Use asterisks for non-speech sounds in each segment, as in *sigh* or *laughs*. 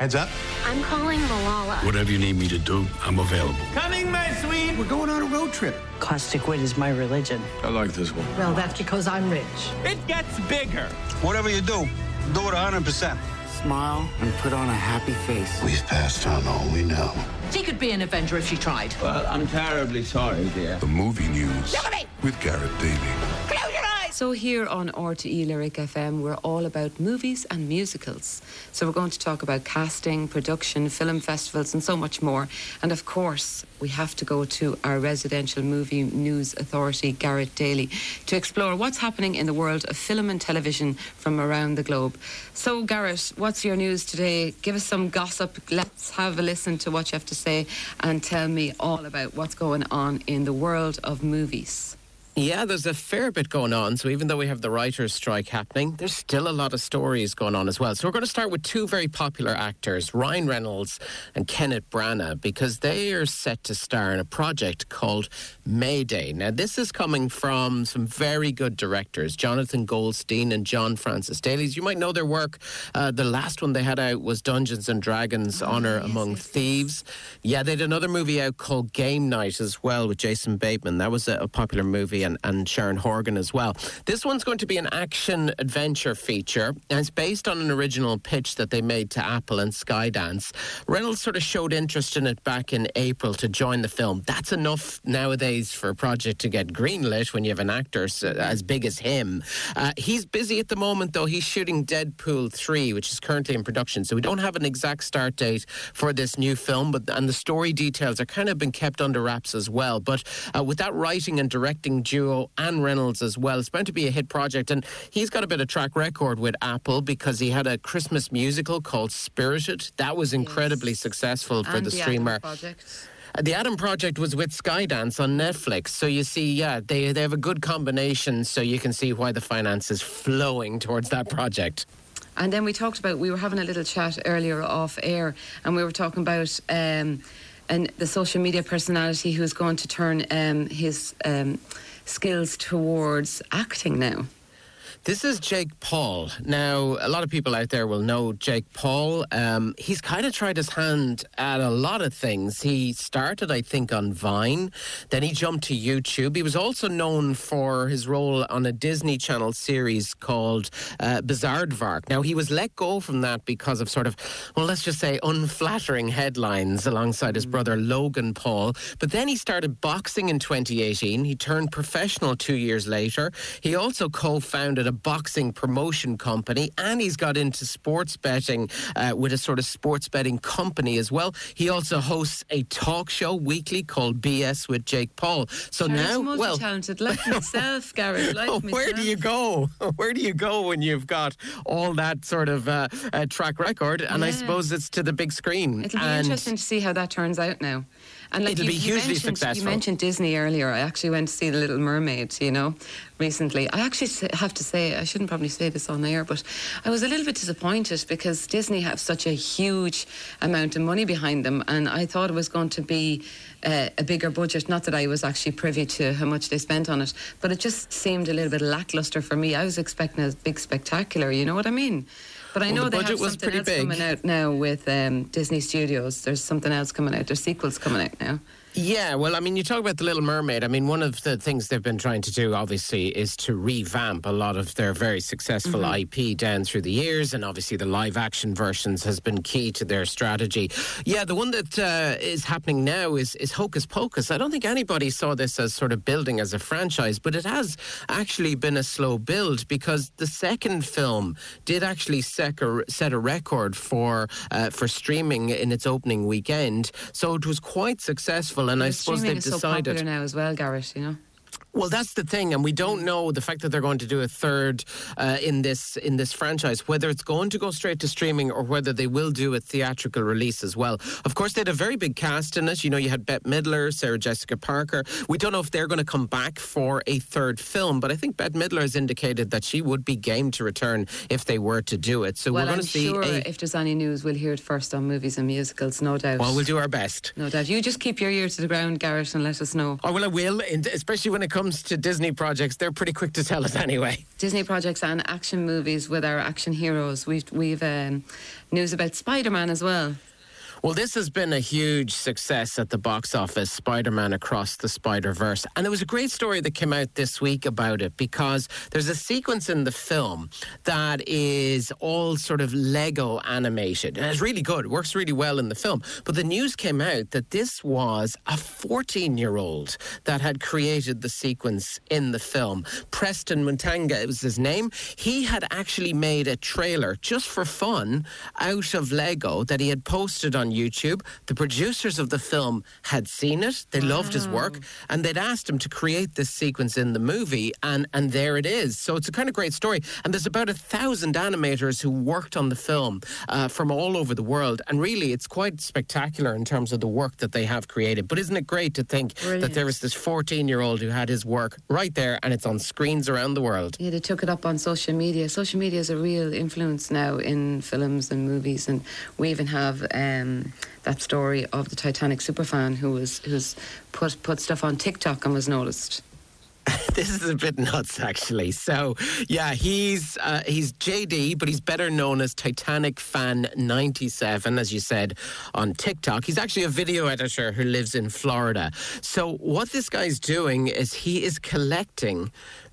Heads up. I'm calling Malala. Whatever you need me to do, I'm available. Coming, my sweet. We're going on a road trip. Caustic wit is my religion. I like this one. Well, that's because I'm rich. It gets bigger. Whatever you do, do it 100%. Smile and put on a happy face. We've passed on all we know. She could be an Avenger if she tried. Well, I'm terribly sorry, dear. The movie news with Garrett Daly. So here on RTE Lyric FM, we're all about movies and musicals. So we're going to talk about casting, production, film festivals, and so much more. And of course, we have to go to our residential movie news authority, Garrett Daly, to explore what's happening in the world of film and television from around the globe. So, Garrett, what's your news today? Give us some gossip. Let's have a listen to what you have to say and tell me all about what's going on in the world of movies. Yeah, there's a fair bit going on. So even though we have the writers' strike happening, there's still a lot of stories going on as well. So we're going to start with two very popular actors, Ryan Reynolds and Kenneth Branagh, because they are set to star in a project called Mayday. Now, this is coming from some very good directors, Jonathan Goldstein and John Francis Daly. You might know their work. Uh, the last one they had out was Dungeons and Dragons: Honor Among Thieves. Yeah, they had another movie out called Game Night as well with Jason Bateman. That was a, a popular movie, and, and Sharon Horgan as well. This one's going to be an action adventure feature, and it's based on an original pitch that they made to Apple and Skydance. Reynolds sort of showed interest in it back in April to join the film. That's enough nowadays for a project to get greenlit when you have an actor as big as him. Uh, he's busy at the moment, though. He's shooting Deadpool 3, which is currently in production. So we don't have an exact start date for this new film, but and the story details are kind of been kept under wraps as well. But uh, with that writing and directing duo and Reynolds as well, it's bound to be a hit project. And he's got a bit of track record with Apple because he had a Christmas musical called Spirited. That was incredibly successful for And the Atom streamer. Project. Uh, The Adam Project was with Skydance on Netflix. So you see, yeah, they, they have a good combination. So you can see why the finance is flowing towards that project. And then we talked about we were having a little chat earlier off air, and we were talking about um, and the social media personality who is going to turn um, his um, skills towards acting now. This is Jake Paul. Now, a lot of people out there will know Jake Paul. Um, he's kind of tried his hand at a lot of things. He started, I think, on Vine. Then he jumped to YouTube. He was also known for his role on a Disney Channel series called uh, Bizaardvark. Now, he was let go from that because of sort of, well, let's just say unflattering headlines alongside his brother Logan Paul. But then he started boxing in 2018. He turned professional two years later. He also co founded a boxing promotion company and he's got into sports betting uh, with a sort of sports betting company as well. He also hosts a talk show weekly called BS with Jake Paul. So Garrett's now, well, multi-talented, like myself, *laughs* Garrett, like Oh, myself. where do you go? *laughs* Where do you go when you've got all that sort of uh, uh, track record? And I suppose it's to the big screen. It'll be and interesting to see how that turns out now. And like It'll you, be hugely mentioned, successful. You mentioned Disney earlier. I actually went to see The Little Mermaid, you know, recently. I actually have to say, I shouldn't probably say this on air, but I was a little bit disappointed because Disney have such a huge amount of money behind them, and I thought it was going to be uh, a bigger budget. Not that I was actually privy to how much they spent on it, but it just seemed a little bit lackluster for me. I was expecting a big spectacular, you know what I mean? But I Well, know the they budget have was something pretty else big. coming out now with um, Disney Studios. There's something else coming out. There's sequels coming out now. Yeah, well, I mean, you talk about The Little Mermaid. I mean, one of the things they've been trying to do, obviously, is to revamp a lot of their very successful IP down through the years. And obviously, the live action versions has been key to their strategy. Yeah, the one that uh, is happening now is, is Hocus Pocus. I don't think anybody saw this as sort of building as a franchise, but it has actually been a slow build because the second film did actually set a, set a record for, uh, for streaming in its opening weekend. So it was quite successful. And I suppose they've is so decided. popular now as well, Garrett. You know. Well, that's the thing, and we don't know the fact that they're going to do a third uh, in this in this franchise, whether it's going to go straight to streaming or whether they will do a theatrical release as well. Of course, they had a very big cast in it. You know, you had Bette Midler, Sarah Jessica Parker. We don't know if they're going to come back for a third film, but I think Bette Midler has indicated that she would be game to return if they were to do it. So well, we're going to see. sure a, if there's any news, we'll hear it first on movies and musicals, no doubt. well, we'll do our best. no doubt. You just keep your ear to the ground, Garrett, and let us know. Oh, well, I will, especially when it comes comes to Disney projects, they're pretty quick to tell us anyway. Disney projects and action movies with our action heroes. We've we've um, news about Spider Man as well. Well, this has been a huge success at the box office, Spider Man Across the Spider Verse. And there was a great story that came out this week about it because there's a sequence in the film that is all sort of Lego animated. And it's really good, it works really well in the film. But the news came out that this was a 14 year old that had created the sequence in the film. Preston Mutanga, was his name. He had actually made a trailer just for fun out of Lego that he had posted on YouTube. The producers of the film had seen it, they loved his work, and they'd asked him to create this sequence in the movie, and, and there it is. So it's a kind of great story. And there's about a thousand animators who worked on the film uh, from all over the world, and really it's quite spectacular in terms of the work that they have created. But isn't it great to think that there was this 14 year old who had his work right there and it's on screens around the world? Yeah, they took it up on social media. Social media is a real influence now in films and movies, and we even have um, that story of the Titanic superfan who was who's put put stuff on TikTok and was noticed. *laughs* this is a bit nuts, actually. So, yeah, he's uh, he's JD, but he's better known as Titanic Fan 97, as you said on TikTok. He's actually a video editor who lives in Florida. So, what this guy's doing is he is collecting.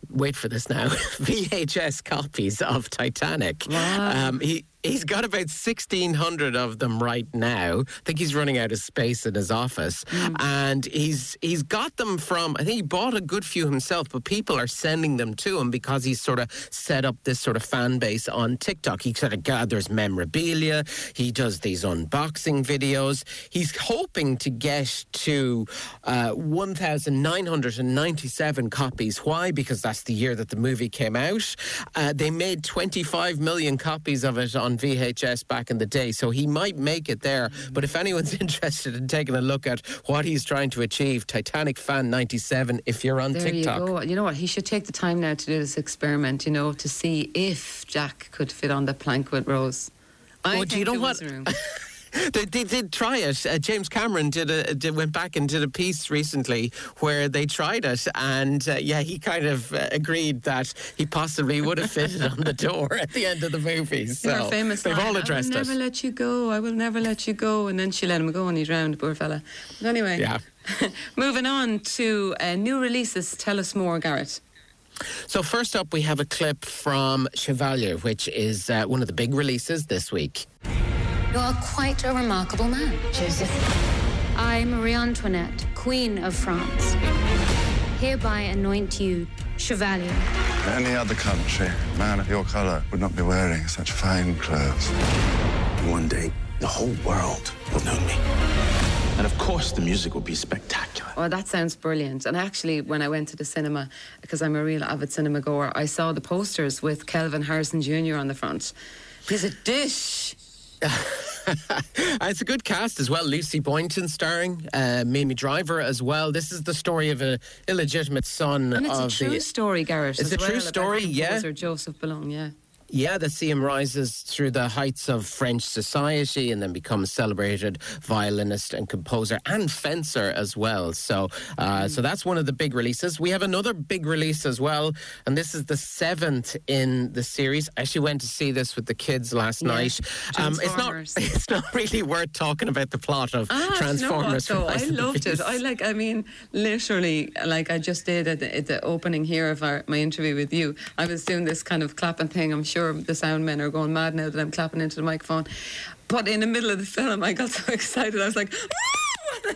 Wait for this now. *laughs* VHS copies of Titanic. Um, he He's got about 1,600 of them right now. I think he's running out of space in his office. Mm. And he's he's got them from, I think he bought a good few himself, but people are sending them to him because he's sort of set up this sort of fan base on TikTok. He sort of gathers memorabilia. He does these unboxing videos. He's hoping to get to uh, 1,997 copies. Why? Because that's the year that the movie came out. Uh, they made 25 million copies of it on VHS back in the day, so he might make it there. But if anyone's *laughs* interested in taking a look at what he's trying to achieve, Titanic Fan 97, if you're on There TikTok. you go. You know what? He should take the time now to do this experiment. You know, to see if Jack could fit on the plank with Rose. I Well, do you know what? *laughs* They, they did try it. Uh, James Cameron did a did, went back and did a piece recently where they tried it, and uh, yeah, he kind of uh, agreed that he possibly would have fitted on the door at the end of the movie. So famous they've line, all addressed I will it. never let you go. I will never let you go. And then she let him go, and he drowned, poor fella. But anyway, Yeah. *laughs* moving on to uh, new releases. Tell us more, Garrett. So first up, we have a clip from Chevalier, which is uh, one of the big releases this week. You are quite a remarkable man, Joseph. I, Marie Antoinette, Queen of France, hereby anoint you Chevalier. Any other country, a man of your colour would not be wearing such fine clothes. One day, the whole world will know me. And of course, the music will be spectacular. Oh, that sounds brilliant. And actually, when I went to the cinema, because I'm a real avid cinema goer, I saw the posters with Kelvin Harrison Jr. on the front. He's a dish. *laughs* It's a good cast as well. Lucy Boynton starring, uh, Minnie Driver as well. This is the story of an illegitimate son And it's a true the. story, Garrett. It's a true well, about story, yeah. Joseph Boulogne, yeah. Yeah, that see him rises through the heights of French society and then becomes celebrated violinist and composer and fencer as well. So, uh, so that's one of the big releases. We have another big release as well, and this is the seventh in the series. I actually went to see this with the kids last Yeah, night. Um, it's not. *laughs* It's not really worth talking about the plot of Ah, Transformers. You know what, I loved it. I like. I mean, literally, like I just did at the, at the opening here of our, my interview with you. I was doing this kind of clapping thing. I'm sure the sound men are going mad now that I'm clapping into the microphone. But in the middle of the film, I got *laughs* so excited. I was like. *laughs*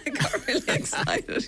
I got really *laughs* excited.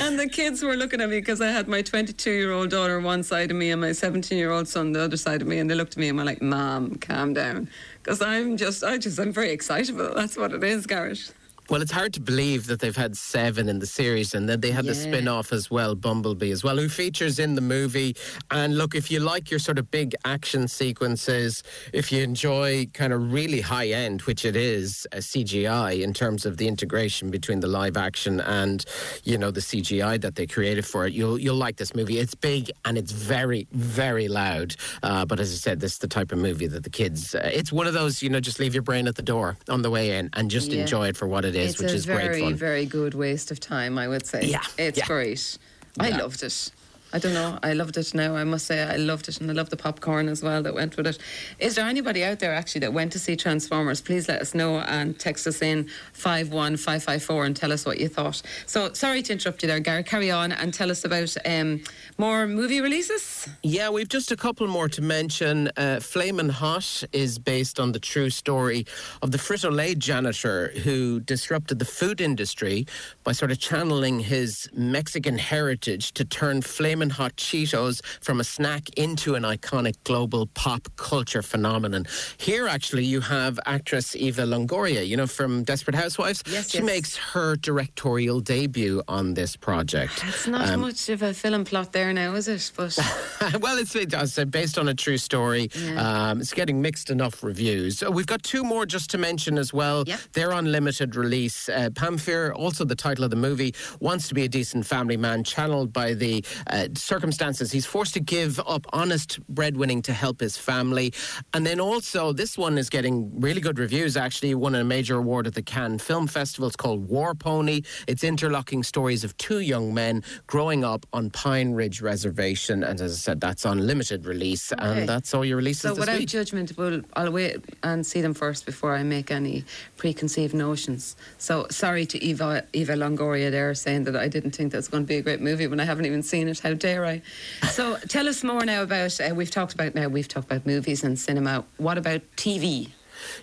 And the kids were looking at me because I had my 22 year old daughter one side of me and my 17 year old son the other side of me. And they looked at me and were like, Mom, calm down. Because I'm just, I just, I'm very excited. But that's what it is, Garrett. Well, it's hard to believe that they've had seven in the series, and then they had the spin off as well, Bumblebee as well, who features in the movie. And look, if you like your sort of big action sequences, if you enjoy kind of really high end, which it is, uh, CGI in terms of the integration between the live action and, you know, the CGI that they created for it, you'll, you'll like this movie. It's big and it's very, very loud. Uh, but as I said, this is the type of movie that the kids, uh, it's one of those, you know, just leave your brain at the door on the way in and just Yeah. enjoy it for what it is, it's which a is very, great fun. very good waste of time, I would say. Yeah, It's yeah. great. I Yeah. loved it. I don't know. I loved it now. I must say I loved it and I love the popcorn as well that went with it. Is there anybody out there actually that went to see Transformers? Please let us know and text us in 51554 and tell us what you thought. So sorry to interrupt you there, Gary. Carry on and tell us about um, more movie releases. Yeah, we've just a couple more to mention. Uh, Flamin' Hot is based on the true story of the Frito Lay janitor who disrupted the food industry by sort of channeling his Mexican heritage to turn Flamin' And hot Cheetos from a snack into an iconic global pop culture phenomenon. Here, actually, you have actress Eva Longoria, you know, from Desperate Housewives. Yes, she yes. makes her directorial debut on this project. It's not Um, much of a film plot there now, is it? But *laughs* well, it's it based on a true story. Yeah. Um, it's getting mixed enough reviews. We've got two more just to mention as well. Yep. They're on limited release. Uh, Pamfir, also the title of the movie, wants to be a decent family man, channeled by the uh, circumstances. He's forced to give up honest breadwinning to help his family. And then also, this one is getting really good reviews, actually. Won a major award at the Cannes Film Festival. It's called War Pony. It's interlocking stories of two young men growing up on Pine Ridge Reservation. And as I said, that's on limited release. Okay. And that's all your releases so without week. judgment, we'll, I'll wait and see them first before I make any preconceived notions. So sorry to Eva Eva Longoria there saying that I didn't think that's going to be a great movie when I haven't even seen it. How dare I? So tell us more now about uh, we've talked about now we've talked about movies and cinema. What about TV?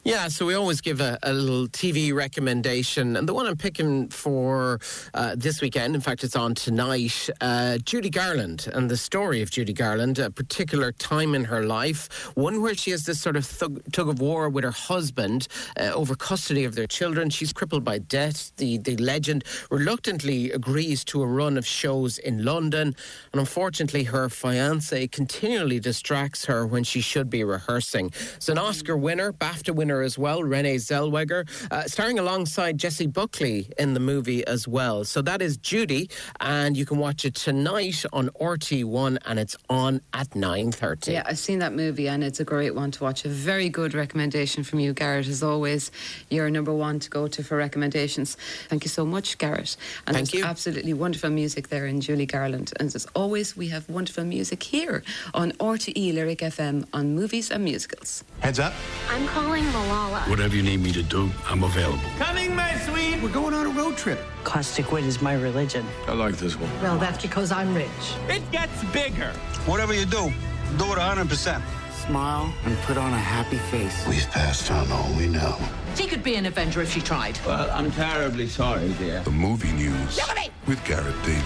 Yeah, so we always give a, a little TV recommendation. And the one I'm picking for uh, this weekend, in fact, it's on tonight, uh, Judy Garland and the story of Judy Garland, a particular time in her life, one where she has this sort of thug, tug of war with her husband uh, over custody of their children. She's crippled by debt. The, the legend reluctantly agrees to a run of shows in London. And unfortunately, her fiance continually distracts her when she should be rehearsing. It's an Oscar winner, BAFTA winner as well, Renee Zellweger, uh, starring alongside Jessie Buckley in the movie as well. So that is Judy, and you can watch it tonight on RT1, and it's on at 9.30. Yeah, I've seen that movie and it's a great one to watch. A very good recommendation from you, Garrett. As always, you're number one to go to for recommendations. Thank you so much, Garrett. And Thank you. absolutely wonderful music there in Julie Garland. And as always, we have wonderful music here on RTE Lyric FM on movies and musicals. Heads up. I'm calling Malala. Whatever you need me to do, I'm available. Coming, my sweet. We're going on a road trip. Caustic wit is my religion. I like this one. Well, that's because I'm rich. It gets bigger. Whatever you do, do it 100%. Smile and put on a happy face. We've passed on all we know. She could be an Avenger if she tried. Well, I'm terribly sorry, dear. The movie news with Garrett Daly.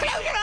Close your